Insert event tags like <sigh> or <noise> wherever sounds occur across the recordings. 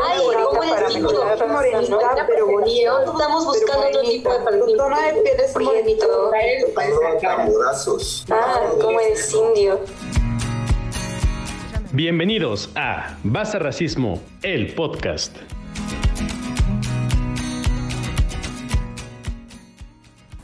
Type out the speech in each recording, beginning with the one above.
Ay, morenita, morenita, pero bonito. Estamos buscando otro tipo de Tu tono de piel es morenito. Ah, como es indio. Bienvenidos a Basta Racismo, el podcast.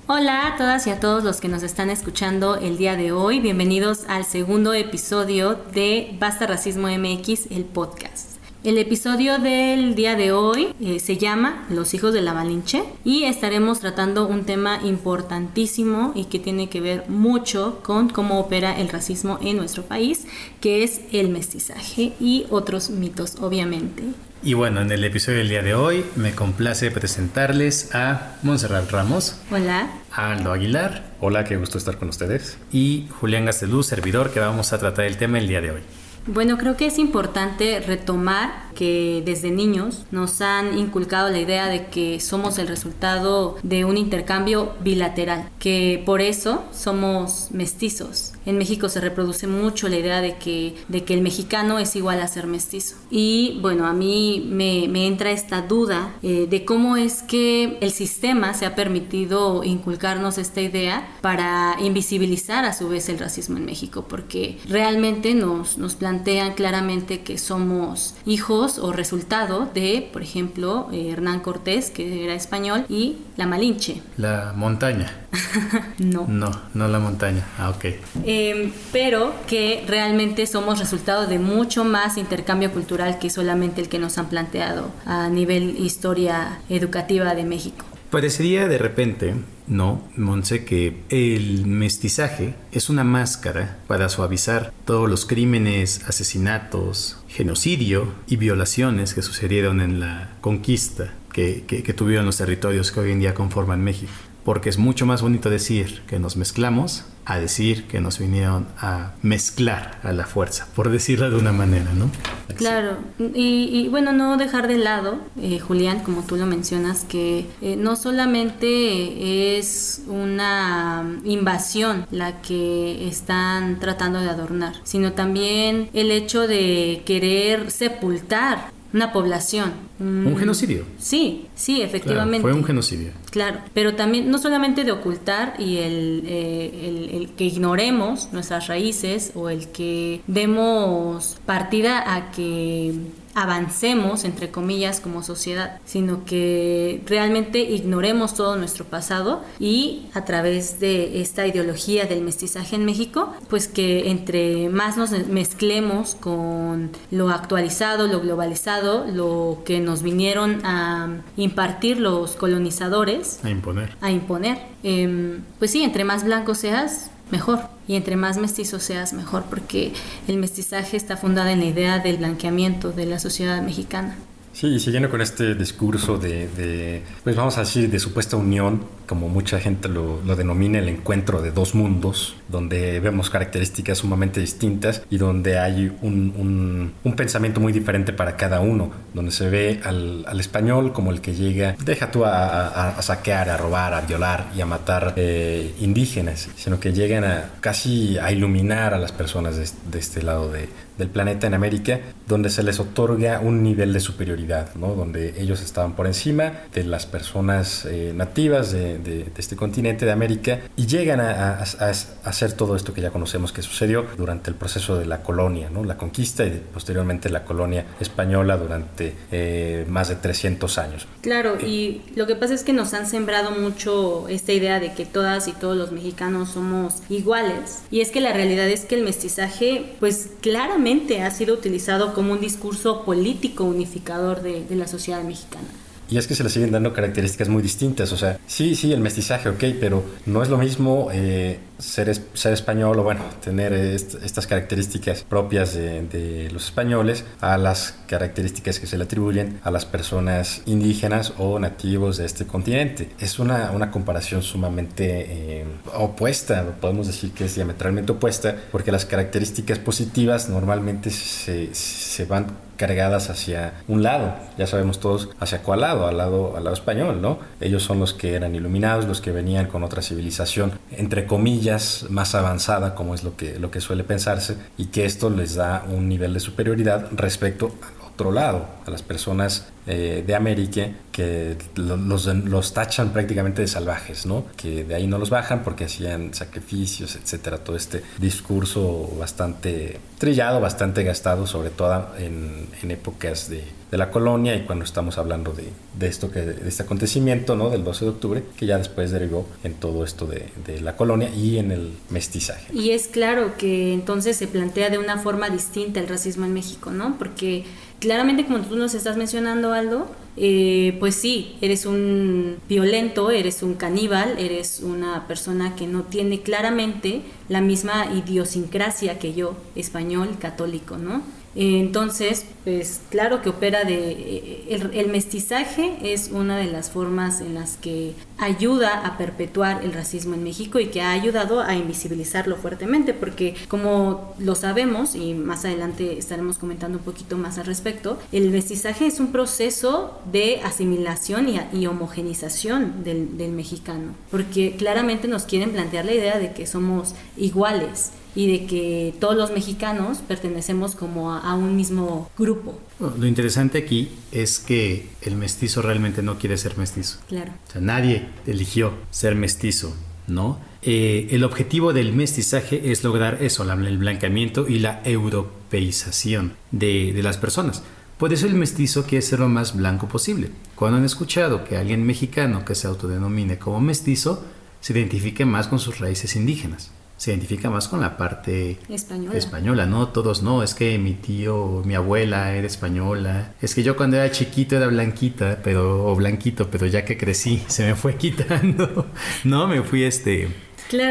Hola a todas y a todos los que nos están escuchando el día de hoy. Bienvenidos al segundo episodio de Basta Racismo MX, el podcast. El episodio del día de hoy eh, se llama Los hijos de la Malinche y estaremos tratando un tema importantísimo y que tiene que ver mucho con cómo opera el racismo en nuestro país, que es el mestizaje y otros mitos, obviamente. Y bueno, en el episodio del día de hoy me complace presentarles a Montserrat Ramos. Hola. A Aldo Aguilar. Hola, qué gusto estar con ustedes. Y Julián Gasteluz, servidor, que vamos a tratar el tema el día de hoy. Bueno, creo que es importante retomar que desde niños nos han inculcado la idea de que somos el resultado de un intercambio bilateral, que por eso somos mestizos. En México se reproduce mucho la idea de que, de que el mexicano es igual a ser mestizo. Y bueno, a mí me, entra esta duda eh, de cómo es que el sistema se ha permitido inculcarnos esta idea para invisibilizar a su vez el racismo en México, porque realmente nos, nos plantean claramente que somos hijos o resultado de, por ejemplo, eh, Hernán Cortés, que era español, y la Malinche. La montaña. <laughs> no. No, no la montaña. Ah, ok. Em, pero que realmente somos resultado de mucho más intercambio cultural que solamente el que nos han planteado a nivel historia educativa de México. Parecería de repente, no, Monse, que el mestizaje es una máscara para suavizar todos los crímenes, asesinatos, genocidio y violaciones que sucedieron en la conquista que, que tuvieron los territorios que hoy en día conforman México. Porque es mucho más bonito decir que nos mezclamos a decir que nos vinieron a mezclar a la fuerza, por decirlo de una manera, ¿no? Claro, y, bueno, no dejar de lado, eh, Julián, como tú lo mencionas, que eh, no solamente es una invasión la que están tratando de adornar, sino también el hecho de querer sepultar una población. Un, genocidio. Sí, sí, efectivamente. fue un genocidio. Claro, pero también no solamente de ocultar y el, eh, el, que ignoremos nuestras raíces o el que demos partida a que avancemos, entre comillas, como sociedad, sino que realmente ignoremos todo nuestro pasado y a través de esta ideología del mestizaje en México, pues que entre más nos mezclemos con lo actualizado, lo globalizado, lo que nos vinieron a impartir los colonizadores. A imponer. A imponer. Em, pues sí, entre más blanco seas, mejor. Y entre más mestizo seas, mejor, porque el mestizaje está fundado en la idea del blanqueamiento de la sociedad mexicana. Sí, siguiendo con este discurso de, pues vamos a decir, de supuesta unión, como mucha gente lo, denomina el encuentro de dos mundos, donde vemos características sumamente distintas y donde hay un, pensamiento muy diferente para cada uno, donde se ve al, español como el que llega, deja tú a, saquear, a robar, a violar y a matar eh, indígenas, sino que llegan a casi a iluminar a las personas de este lado de, del planeta en América, donde se les otorga un nivel de superioridad, ¿no? donde ellos estaban por encima de las personas eh, nativas de, este continente de América y llegan a, hacer todo esto que ya conocemos que sucedió durante el proceso de la colonia, ¿no? la conquista y posteriormente la colonia española durante eh, más de 300 años. Claro, y lo que pasa es que nos han sembrado mucho esta idea de que todas y todos los mexicanos somos iguales y es que la realidad es que el mestizaje pues claramente ha sido utilizado como un discurso político unificador de, de la sociedad mexicana. Y es que se le siguen dando características muy distintas. O sea, sí, sí, el mestizaje, ok, pero no es lo mismo eh, ser, ser español o, bueno, tener estas características propias de, los españoles a las características que se le atribuyen a las personas indígenas o nativos de este continente. Es una, una comparación sumamente eh, opuesta, podemos decir que es diametralmente opuesta, porque las características positivas normalmente se, se van cargadas hacia un lado, ya sabemos todos hacia cuál lado, al lado, al lado español, ¿no? Ellos son los que eran iluminados, los que venían con otra civilización, entre comillas, más avanzada, como es lo que, lo que suele pensarse, y que esto les da un nivel de superioridad respecto otro lado, a las personas eh, de América que los, tachan prácticamente de salvajes, ¿no? Que de ahí no los bajan porque hacían sacrificios, etcétera. Todo este discurso bastante trillado, bastante gastado, sobre todo en, épocas de, la colonia y cuando estamos hablando de, de, esto que, de este acontecimiento, ¿no? Del 12 de octubre, que ya después derivó en todo esto de, de la colonia y en el mestizaje. Y es claro que entonces se plantea de una forma distinta el racismo en México, ¿no? Porque claramente como tú nos estás mencionando, Aldo, eh, pues sí, eres un violento, eres un caníbal, eres una persona que no tiene claramente la misma idiosincrasia que yo, español, católico, ¿no? Entonces, pues claro que opera de... Eh, el, mestizaje es una de las formas en las que ayuda a perpetuar el racismo en México y que ha ayudado a invisibilizarlo fuertemente, porque como lo sabemos, y más adelante estaremos comentando un poquito más al respecto, el mestizaje es un proceso de asimilación y, homogenización del, del mexicano, porque claramente nos quieren plantear la idea de que somos iguales y de que todos los mexicanos pertenecemos como a, un mismo grupo. lo interesante aquí es que el mestizo realmente no quiere ser mestizo. Claro. O sea, nadie eligió ser mestizo, ¿no? Eh, el objetivo del mestizaje es lograr eso, el blanqueamiento y la europeización de, de las personas. Por eso el mestizo quiere ser lo más blanco posible. Cuando han escuchado que alguien mexicano que se autodenomine como mestizo se identifique más con sus raíces indígenas se identifica más con la parte española. española, ¿no? Todos no, es que mi tío, mi abuela era española, es que yo cuando era chiquito era blanquita, pero, o blanquito, pero ya que crecí <laughs> se me fue quitando, <laughs> ¿no? Me fui este,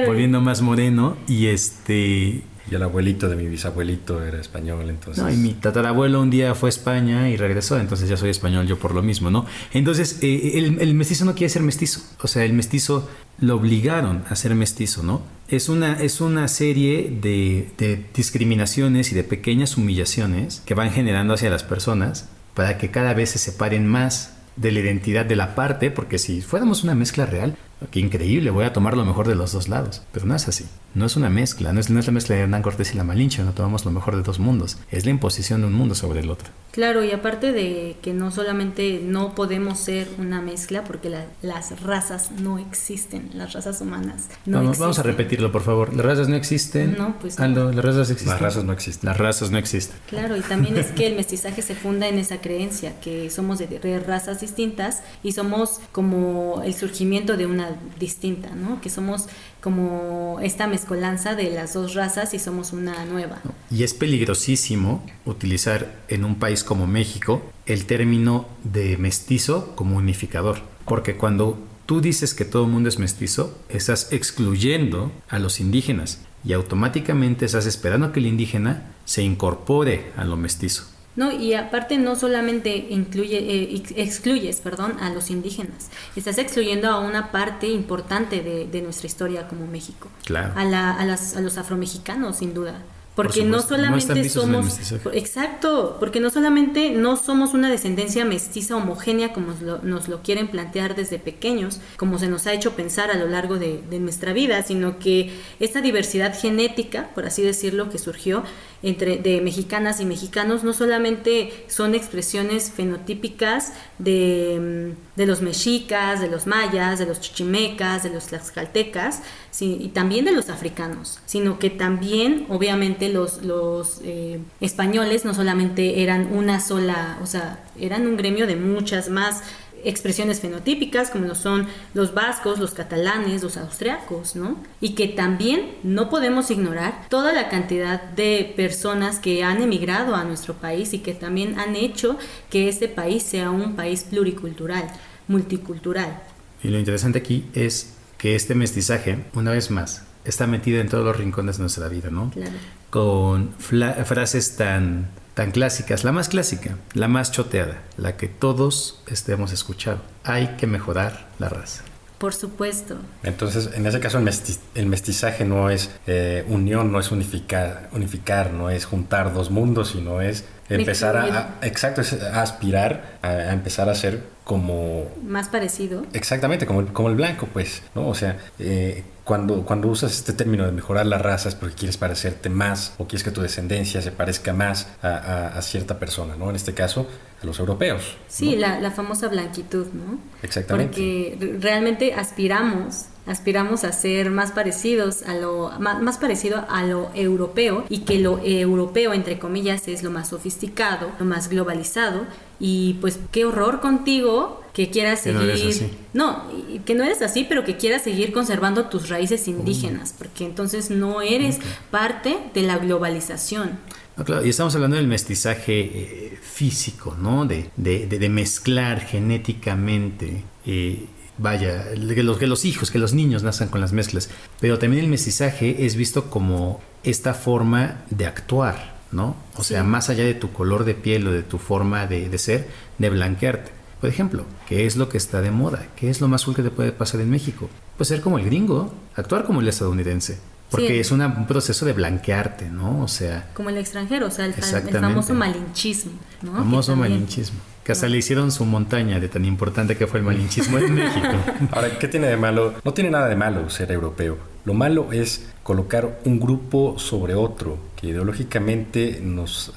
volviendo más moreno y este, y el abuelito de mi bisabuelito era español, entonces... No, y mi tatarabuelo un día fue a España y regresó, entonces ya soy español yo por lo mismo, ¿no? Entonces, eh, el, el, mestizo no quiere ser mestizo, o sea, el mestizo lo obligaron a ser mestizo, ¿no? Es una, es una serie de, de discriminaciones y de pequeñas humillaciones que van generando hacia las personas para que cada vez se separen más de la identidad de la parte, porque si fuéramos una mezcla real, Qué increíble, voy a tomar lo mejor de los dos lados. Pero no es así. No es una mezcla, no es, no es la mezcla de Hernán Cortés y la Malinche, no tomamos lo mejor de dos mundos. Es la imposición de un mundo sobre el otro. Claro, y aparte de que no solamente no podemos ser una mezcla, porque las razas no existen, las razas humanas no vamos, existen. Vamos a repetirlo, por favor. Las razas no existen. No, pues. Aldo, las razas existen. Las razas no existen. Las razas no existen. Claro, y también es que el <laughs> mestizaje se funda en esa creencia, que somos de razas distintas y somos como el surgimiento de una distinta que somos como esta mezcolanza de las dos razas y somos una nueva. Y es peligrosísimo utilizar en un país como México el término de mestizo como unificador, porque cuando tú dices que todo el mundo es mestizo, estás excluyendo a los indígenas y automáticamente estás esperando que el indígena se incorpore a lo mestizo. No, y aparte no solamente incluye, eh, excluyes perdón, a los indígenas, estás excluyendo a una parte importante de, de nuestra historia como México. Claro. A, la, a, las, a los afromexicanos, sin duda. Porque no solamente somos... Exacto, porque no solamente no somos una descendencia mestiza homogénea como nos lo, quieren plantear desde pequeños, como se nos ha hecho pensar a lo largo de, de nuestra vida, sino que esta diversidad genética, por así decirlo, que surgió entre de mexicanas y mexicanos, no solamente son expresiones fenotípicas de, de los mexicas, de los mayas, de los chichimecas, de los tlaxcaltecas, y también de los africanos, sino que también, obviamente, los, los eh, españoles no solamente eran una sola, o sea, eran un gremio de muchas más expresiones fenotípicas como lo son los vascos, los catalanes, los austriacos, ¿no? Y que también no podemos ignorar toda la cantidad de personas que han emigrado a nuestro país y que también han hecho que este país sea un país pluricultural, multicultural. Y lo interesante aquí es que este mestizaje, una vez más, está metido en todos los rincones de nuestra vida, ¿no? Claro. Con frases tan, tan clásicas, la más clásica, la más choteada, la que todos estemos escuchado. Hay que mejorar la raza. Por supuesto. Entonces, en ese caso, el, mestizaje no es eh, unión, no es unificar, unificar, no es juntar dos mundos, sino es empezar a, exacto, es aspirar a, empezar a ser como... Más parecido. Exactamente, como, como el blanco, pues, ¿no? O sea, eh, cuando, cuando usas este término de mejorar las razas porque quieres parecerte más o quieres que tu descendencia se parezca más a, cierta persona, ¿no? En este caso, a los europeos. Sí, la, la, famosa blanquitud, ¿no? Exactamente. Porque realmente aspiramos aspiramos a ser más parecidos a lo más, parecido a lo europeo y que lo europeo entre comillas es lo más sofisticado, lo más globalizado y pues qué horror contigo que quieras seguir no, que no eres así, pero que quieras seguir conservando tus raíces indígenas, porque entonces no eres parte de la globalización. claro, y estamos hablando del mestizaje eh, físico, ¿no? De, de, de, mezclar genéticamente eh, vaya, que los, que los hijos, que los niños nazcan con las mezclas. Pero también el mestizaje es visto como esta forma de actuar, ¿no? O sea, más allá de tu color de piel o de tu forma de, ser, de blanquearte. Por ejemplo, ¿qué es lo que está de moda? ¿Qué es lo más cool que te puede pasar en México? Pues ser como el gringo, actuar como el estadounidense. Porque es un proceso de blanquearte, ¿no? O sea... Como el extranjero, o sea, el, famoso malinchismo, ¿no? Famoso malinchismo. Que hasta le hicieron su montaña de tan importante que fue el malinchismo en México. <laughs> Ahora, ¿qué tiene de malo? No tiene nada de malo ser europeo. Lo malo es colocar un grupo sobre otro, que ideológicamente nos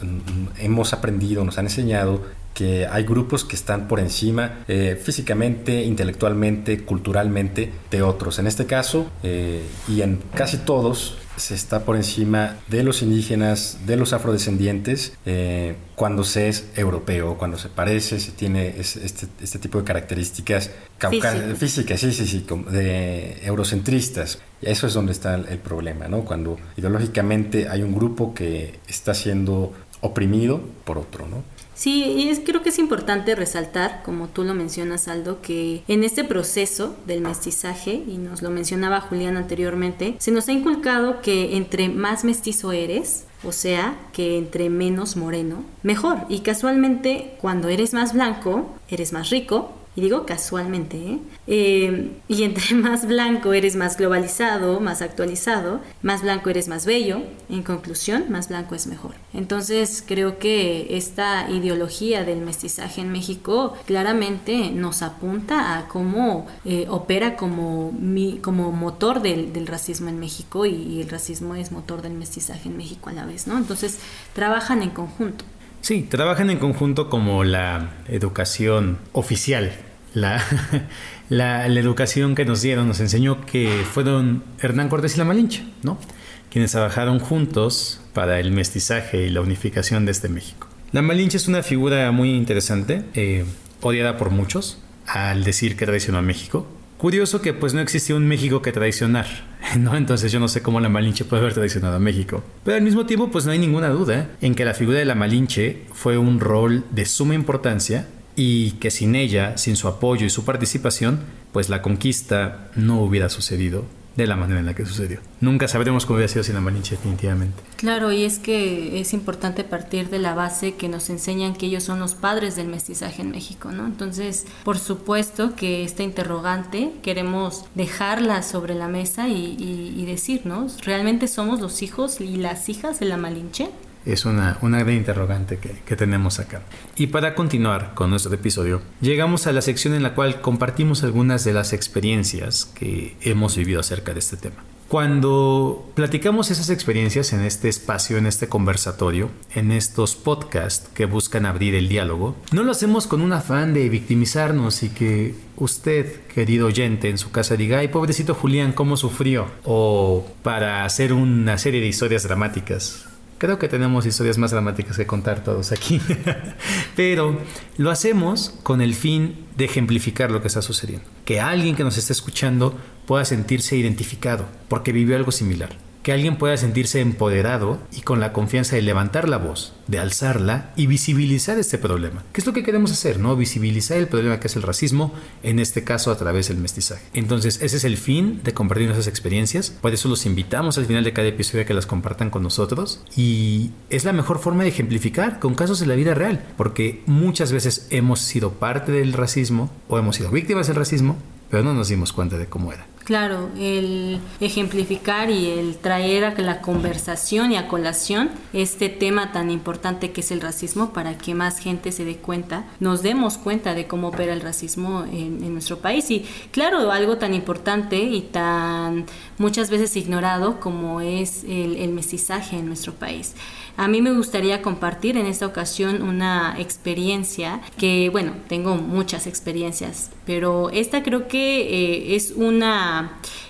hemos aprendido, nos han enseñado que hay grupos que están por encima eh, físicamente, intelectualmente, culturalmente de otros. En este caso, eh, y en casi todos, se está por encima de los indígenas, de los afrodescendientes, eh, cuando se es europeo, cuando se parece, se tiene este, este, tipo de características físicas, sí, sí, sí, de eurocentristas. Eso es donde está el problema, ¿no? Cuando ideológicamente hay un grupo que está siendo oprimido por otro, ¿no? Sí, y es, creo que es importante resaltar, como tú lo mencionas, Aldo, que en este proceso del mestizaje, y nos lo mencionaba Julián anteriormente, se nos ha inculcado que entre más mestizo eres, o sea, que entre menos moreno, mejor. Y casualmente, cuando eres más blanco, eres más rico, digo casualmente, ¿eh? ¿eh? y entre <laughs> más blanco eres más globalizado, más actualizado, más blanco eres más bello, en conclusión, más blanco es mejor. Entonces creo que esta ideología del mestizaje en México claramente nos apunta a cómo eh, opera como, mi, como motor del, del, racismo en México y, y el racismo es motor del mestizaje en México a la vez, ¿no? Entonces trabajan en conjunto. Sí, trabajan en conjunto como la educación oficial. La, la, educación que nos dieron nos enseñó que fueron Hernán Cortés y la Malinche, ¿no? Quienes trabajaron juntos para el mestizaje y la unificación de este México. La Malinche es una figura muy interesante, eh, odiada por muchos, al decir que traicionó a México. Curioso que pues no existía un México que traicionar, <laughs> ¿no? Entonche yo no sé cómo la Malinche puede haber traicionado a México. Pero al mismo tiempo pues no hay ninguna duda en que la figura de la Malinche fue un rol de suma importancia y que sin ella, sin su apoyo y su participación, pues la conquista no hubiera sucedido de la manera en la que sucedió. Nunca sabremos cómo hubiera sido sin la Malinche, definitivamente. Claro, y es que es importante partir de la base que nos enseñan que ellos son los padres del mestizaje en México, ¿no? Entonces, por supuesto que esta interrogante queremos dejarla sobre la mesa y, y decirnos, ¿realmente somos los hijos y las hijas de la Malinche? Es una, una gran interrogante que, que, tenemos acá. Y para continuar con nuestro episodio, llegamos a la sección en la cual compartimos algunas de las experiencias que hemos vivido acerca de este tema. Cuando platicamos esas experiencias en este espacio, en este conversatorio, en estos podcasts que buscan abrir el diálogo, no lo hacemos con un afán de victimizarnos y que usted, querido oyente, en su casa diga, ay, pobrecito Julián, ¿cómo sufrió? O para hacer una serie de historias dramáticas Creo que tenemos historias más dramáticas que contar todos aquí, <laughs> pero lo hacemos con el fin de ejemplificar lo que está sucediendo. Que alguien que nos esté escuchando pueda sentirse identificado porque vivió algo similar que alguien pueda sentirse empoderado y con la confianza de levantar la voz, de alzarla y visibilizar este problema. ¿Qué es lo que queremos hacer? ¿No? Visibilizar el problema que es el racismo, en este caso a través del mestizaje. Entonces, ese es el fin de compartir nuestras experiencias. Por eso los invitamos al final de cada episodio a que las compartan con nosotros. Y es la mejor forma de ejemplificar con casos de la vida real, porque muchas veces hemos sido parte del racismo o hemos sido víctimas del racismo, pero no nos dimos cuenta de cómo era. Claro, el ejemplificar y el traer a la conversación y a colación este tema tan importante que es el racismo para que más gente se dé cuenta, nos demos cuenta de cómo opera el racismo en, nuestro país. Y claro, algo tan importante y tan muchas veces ignorado como es el, mestizaje en nuestro país. A mí me gustaría compartir en esta ocasión una experiencia que, bueno, tengo muchas experiencias, pero esta creo que eh, es una um,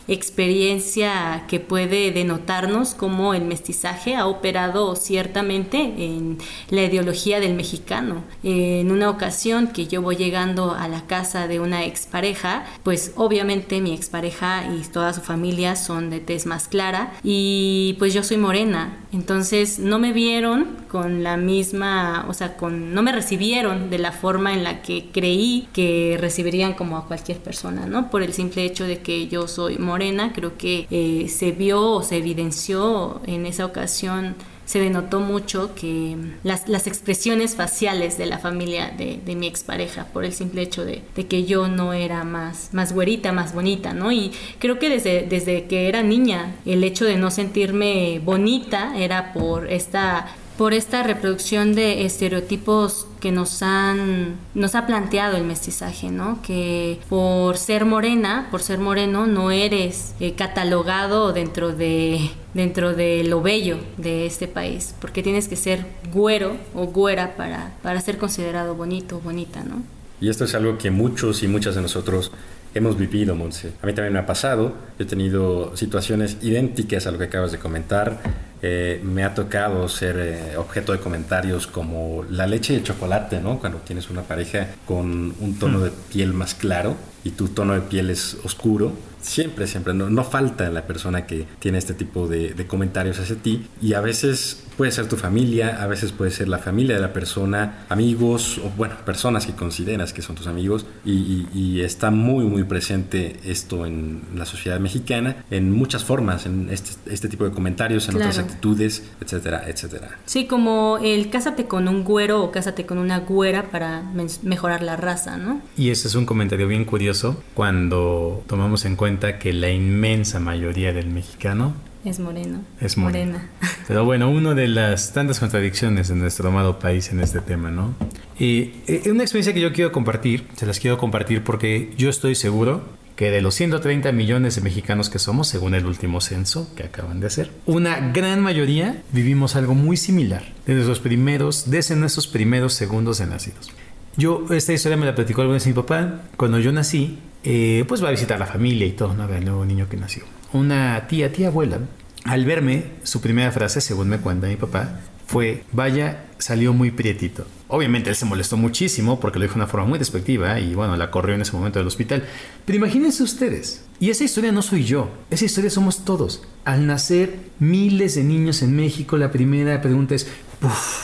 experiencia que puede denotarnos cómo el mestizaje ha operado ciertamente en la ideología del mexicano. En una ocasión que yo voy llegando a la casa de una expareja, pues obviamente mi expareja y toda su familia son de tez más clara y pues yo soy morena, entonces no me vieron con la misma, o sea, con no me recibieron de la forma en la que creí que recibirían como a cualquier persona, ¿no? Por el simple hecho de que yo soy morena creo que eh, se vio o se evidenció en esa ocasión se denotó mucho que las, las, expresiones faciales de la familia de, de mi expareja por el simple hecho de, de, que yo no era más, más güerita, más bonita, ¿no? Y creo que desde, desde que era niña el hecho de no sentirme bonita era por esta por esta reproducción de estereotipos que nos han nos ha planteado el mestizaje, ¿no? Que por ser morena, por ser moreno, no eres eh, catalogado dentro de dentro de lo bello de este país, porque tienes que ser güero o güera para, para ser considerado bonito o bonita, ¿no? Y esto es algo que muchos y muchas de nosotros hemos vivido, Monse. A mí también me ha pasado. He tenido situaciones idénticas a lo que acabas de comentar. Eh, me ha tocado ser eh, objeto de comentarios como la leche y el chocolate, ¿no? Cuando tienes una pareja con un tono mm. de piel más claro y tu tono de piel es oscuro, siempre, siempre, no, no falta la persona que tiene este tipo de, de, comentarios hacia ti y a veces puede ser tu familia, a veces puede ser la familia de la persona, amigos o bueno, personas que consideras que son tus amigos y, y, está muy, muy presente esto en la sociedad mexicana en muchas formas, en este, este tipo de comentarios, en otras actitudes, etcétera, etcétera. Sí, como el cásate con un güero o cásate con una güera para mejorar la raza, ¿no? Y ese es un comentario bien curioso cuando tomamos en cuenta que la inmensa mayoría del mexicano es moreno. Es morena. <laughs> Pero bueno, una de las tantas contradicciones de nuestro amado país en este tema, ¿no? Y eh, una experiencia que yo quiero compartir, se las quiero compartir porque yo estoy seguro que de los 130 millones de mexicanos que somos, según el último censo que acaban de hacer, una gran mayoría vivimos algo muy similar desde los primeros, desde nuestros primeros segundos de nacidos. Yo, esta historia me la platicó alguna vez mi papá. Cuando yo nací, eh, pues va a visitar la familia y todo, ¿no? El nuevo niño que nació. Una tía, tía abuela, al verme, su primera frase, según me cuenta mi papá, fue, vaya, salió muy prietito. Obviamente él se molestó muchísimo porque lo dijo de una forma muy despectiva y bueno, la corrió en ese momento del hospital. Pero imagínense ustedes, y esa historia no soy yo, esa historia somos todos. Al nacer miles de niños en México, la primera pregunta es,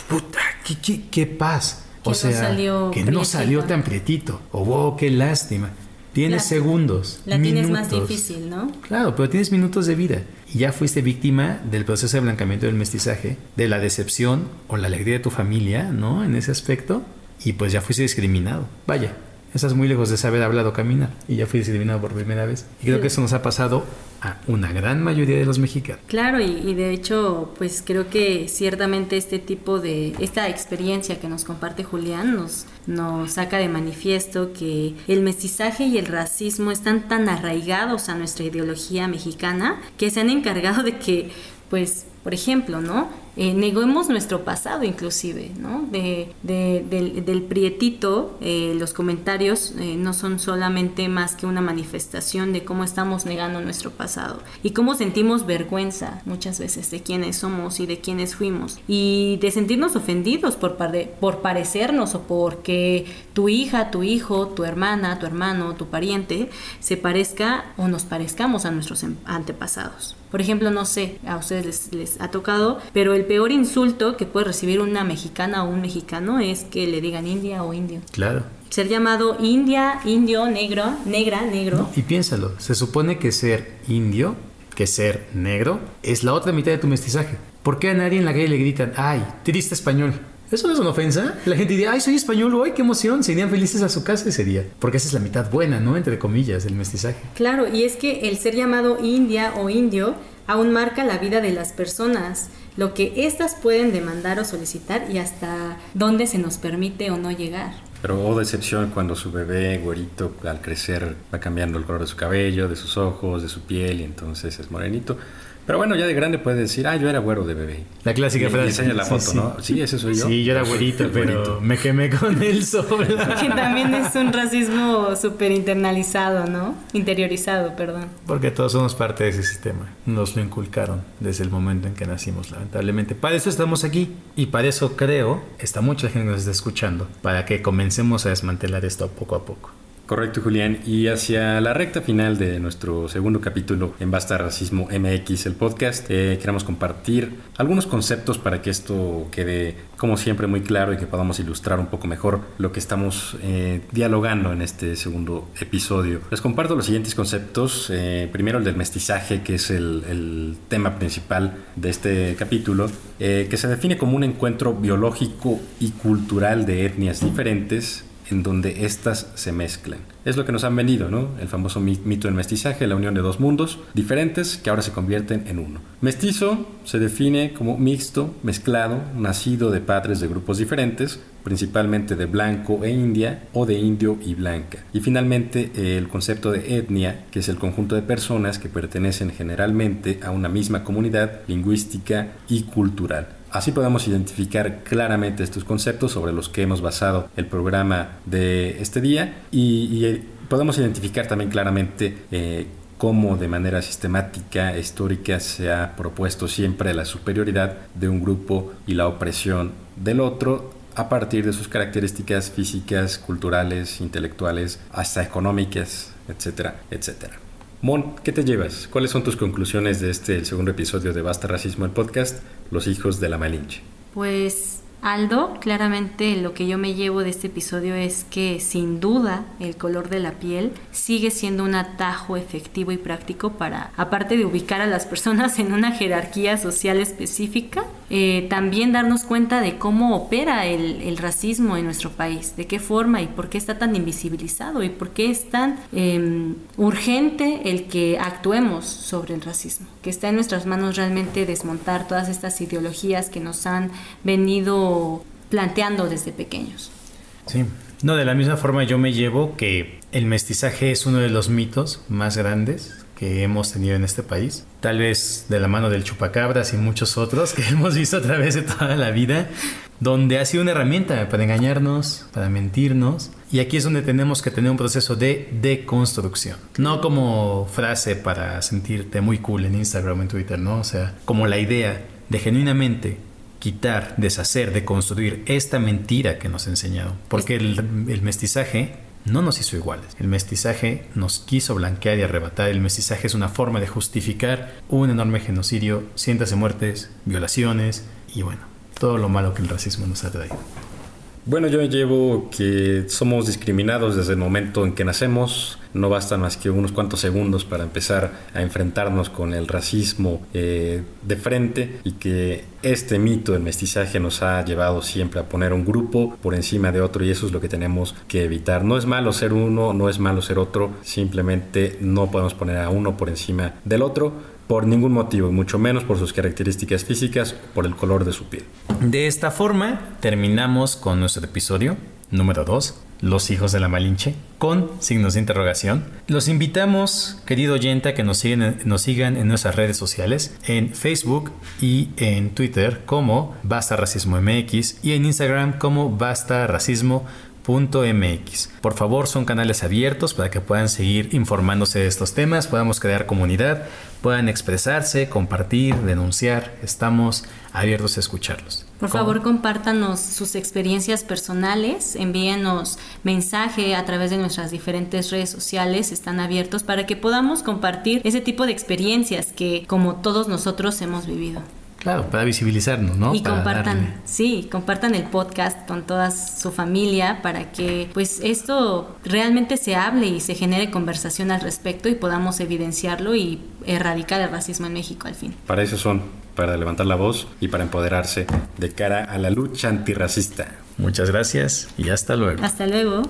puta, qué, qué, qué paz. O sea, que no salió tan prietito. O oh, qué lástima. Tienes segundos. La tienes más difícil, ¿no? Claro, pero tienes minutos de vida. Y ya fuiste víctima del proceso de blancamiento del mestizaje, de la decepción o la alegría de tu familia, ¿no? En ese aspecto. Y pues ya fuiste discriminado. Vaya, estás muy lejos de saber hablar o caminar. Y ya fuiste discriminado por primera vez. Y creo que eso nos ha pasado a una gran mayoría de los mexicanos. Claro, y, de hecho, pues creo que ciertamente este tipo de, esta experiencia que nos comparte Julián nos, nos saca de manifiesto que el mestizaje y el racismo están tan arraigados a nuestra ideología mexicana que se han encargado de que, pues, por ejemplo, ¿no? Eh, neguemos nuestro pasado inclusive, ¿no? De, del, prietito, eh, los comentarios eh, no son solamente más que una manifestación de cómo estamos negando nuestro pasado y cómo sentimos vergüenza muchas veces de quiénes somos y de quiénes fuimos y de sentirnos ofendidos por, por parecernos o porque tu hija, tu hijo, tu hermana, tu hermano, tu pariente se parezca o nos parezcamos a nuestros antepasados. Por ejemplo, no sé, a ustedes les, les ha tocado, pero el peor insulto que puede recibir una mexicana o un mexicano es que le digan india o indio. Claro. Ser llamado india, indio, negro, negra, negro. y piénsalo, se supone que ser indio, que ser negro, es la otra mitad de tu mestizaje. ¿Por qué a nadie en la calle le gritan, ay, triste español? Eso no es una ofensa. La gente diría, ay, soy español, ay, qué emoción. Se irían felices a su casa ese día. Porque esa es la mitad buena, ¿no? Entre comillas, el mestizaje. Claro, y es que el ser llamado india o indio aún marca la vida de las personas, lo que éstas pueden demandar o solicitar y hasta dónde se nos permite o no llegar. Pero oh decepción cuando su bebé güerito al crecer va cambiando el color de su cabello, de sus ojos, de su piel y entonces es morenito. Pero bueno, ya de grande puede decir, ah, yo era güero de bebé. La clásica frase. enseña la foto, ¿no? Sí, ese soy yo. Sí, yo era güerito, pero me quemé con el sol. <laughs> que también es un racismo súper internalizado, ¿no? Interiorizado, perdón. Porque todos somos parte de ese sistema. Nos lo inculcaron desde el momento en que nacimos, lamentablemente. Para eso estamos aquí. Y para eso creo, está mucha gente que nos está escuchando, para que comencemos a desmantelar esto poco a poco. Correcto, Julián. Y hacia la recta final de nuestro segundo capítulo en Basta Racismo MX, el podcast, eh, queremos compartir algunos conceptos para que esto quede, como siempre, muy claro y que podamos ilustrar un poco mejor lo que estamos eh, dialogando en este segundo episodio. Les comparto los siguientes conceptos. Eh, primero, el del mestizaje, que es el, el tema principal de este capítulo, que se define como un encuentro biológico y cultural de etnias diferentes en donde éstas se mezclan. Es lo que nos han venido, ¿no? El famoso mito del mestizaje, la unión de dos mundos diferentes que ahora se convierten en uno. Mestizo se define como mixto, mezclado, nacido de padres de grupos diferentes, principalmente de blanco e india o de indio y blanca. Y finalmente el concepto de etnia, que es el conjunto de personas que pertenecen generalmente a una misma comunidad lingüística y cultural. Así podemos identificar claramente estos conceptos sobre los que hemos basado el programa de este día y, eh, podemos identificar también claramente eh, cómo de manera sistemática, histórica, se ha propuesto siempre la superioridad de un grupo y la opresión del otro a partir de sus características físicas, culturales, intelectuales, hasta económicas, etcétera, etcétera. Mon, ¿qué te llevas? ¿Cuáles son tus conclusiones de este, segundo episodio de Basta Racismo, el podcast, Los hijos de la Malinche? Pues Aldo, claramente lo que yo me llevo de este episodio es que sin duda el color de la piel sigue siendo un atajo efectivo y práctico para, aparte de ubicar a las personas en una jerarquía social específica, eh, también darnos cuenta de cómo opera el, racismo en nuestro país, de qué forma y por qué está tan invisibilizado y por qué es tan em, urgente el que actuemos sobre el racismo, que está en nuestras manos realmente desmontar todas estas ideologías que nos han venido planteando desde pequeños. Sí, no, de la misma forma yo me llevo que el mestizaje es uno de los mitos más grandes que hemos tenido en este país. Tal vez de la mano del chupacabras y muchos otros que <laughs> hemos visto a través de toda la vida, donde ha sido una herramienta para engañarnos, para mentirnos. Y aquí es donde tenemos que tener un proceso de deconstrucción. No como frase para sentirte muy cool en Instagram o en Twitter, ¿no? O sea, como la idea de genuinamente quitar, deshacer, de construir esta mentira que nos ha enseñado. Porque el, mestizaje no nos hizo iguales. El mestizaje nos quiso blanquear y arrebatar. El mestizaje es una forma de justificar un enorme genocidio, cientos de muertes, violaciones y bueno, todo lo malo que el racismo nos ha traído. Bueno, yo llevo que somos discriminados desde el momento en que nacemos. No bastan más que unos cuantos segundos para empezar a enfrentarnos con el racismo eh, de frente y que este mito del mestizaje nos ha llevado siempre a poner un grupo por encima de otro y eso es lo que tenemos que evitar. No es malo ser uno, no es malo ser otro, simplemente no podemos poner a uno por encima del otro por ningún motivo, mucho menos por sus características físicas por el color de su piel. De esta forma, terminamos con nuestro episodio número 2, Los hijos de la Malinche, con signos de interrogación. Los invitamos, querido oyente, a que nos, sigan en nuestras redes sociales, en Facebook y en Twitter como Basta Racismo MX y en Instagram como Basta Racismo. Por favor, son canales abiertos para que puedan seguir informándose de estos temas, podamos crear comunidad, puedan expresarse, compartir, denunciar. Estamos abiertos a escucharlos. Por favor, compártanos sus experiencias personales, envíenos mensaje a través de nuestras diferentes redes sociales, están abiertos para que podamos compartir ese tipo de experiencias que como todos nosotros hemos vivido. Claro, para visibilizarnos, ¿no? Y compartan, sí, compartan el podcast con toda su familia para que pues esto realmente se hable y se genere conversación al respecto y podamos evidenciarlo y erradicar el racismo en México al fin. Para eso son para levantar la voz y para empoderarse de cara a la lucha antirracista. Muchas gracias y hasta luego. Hasta luego.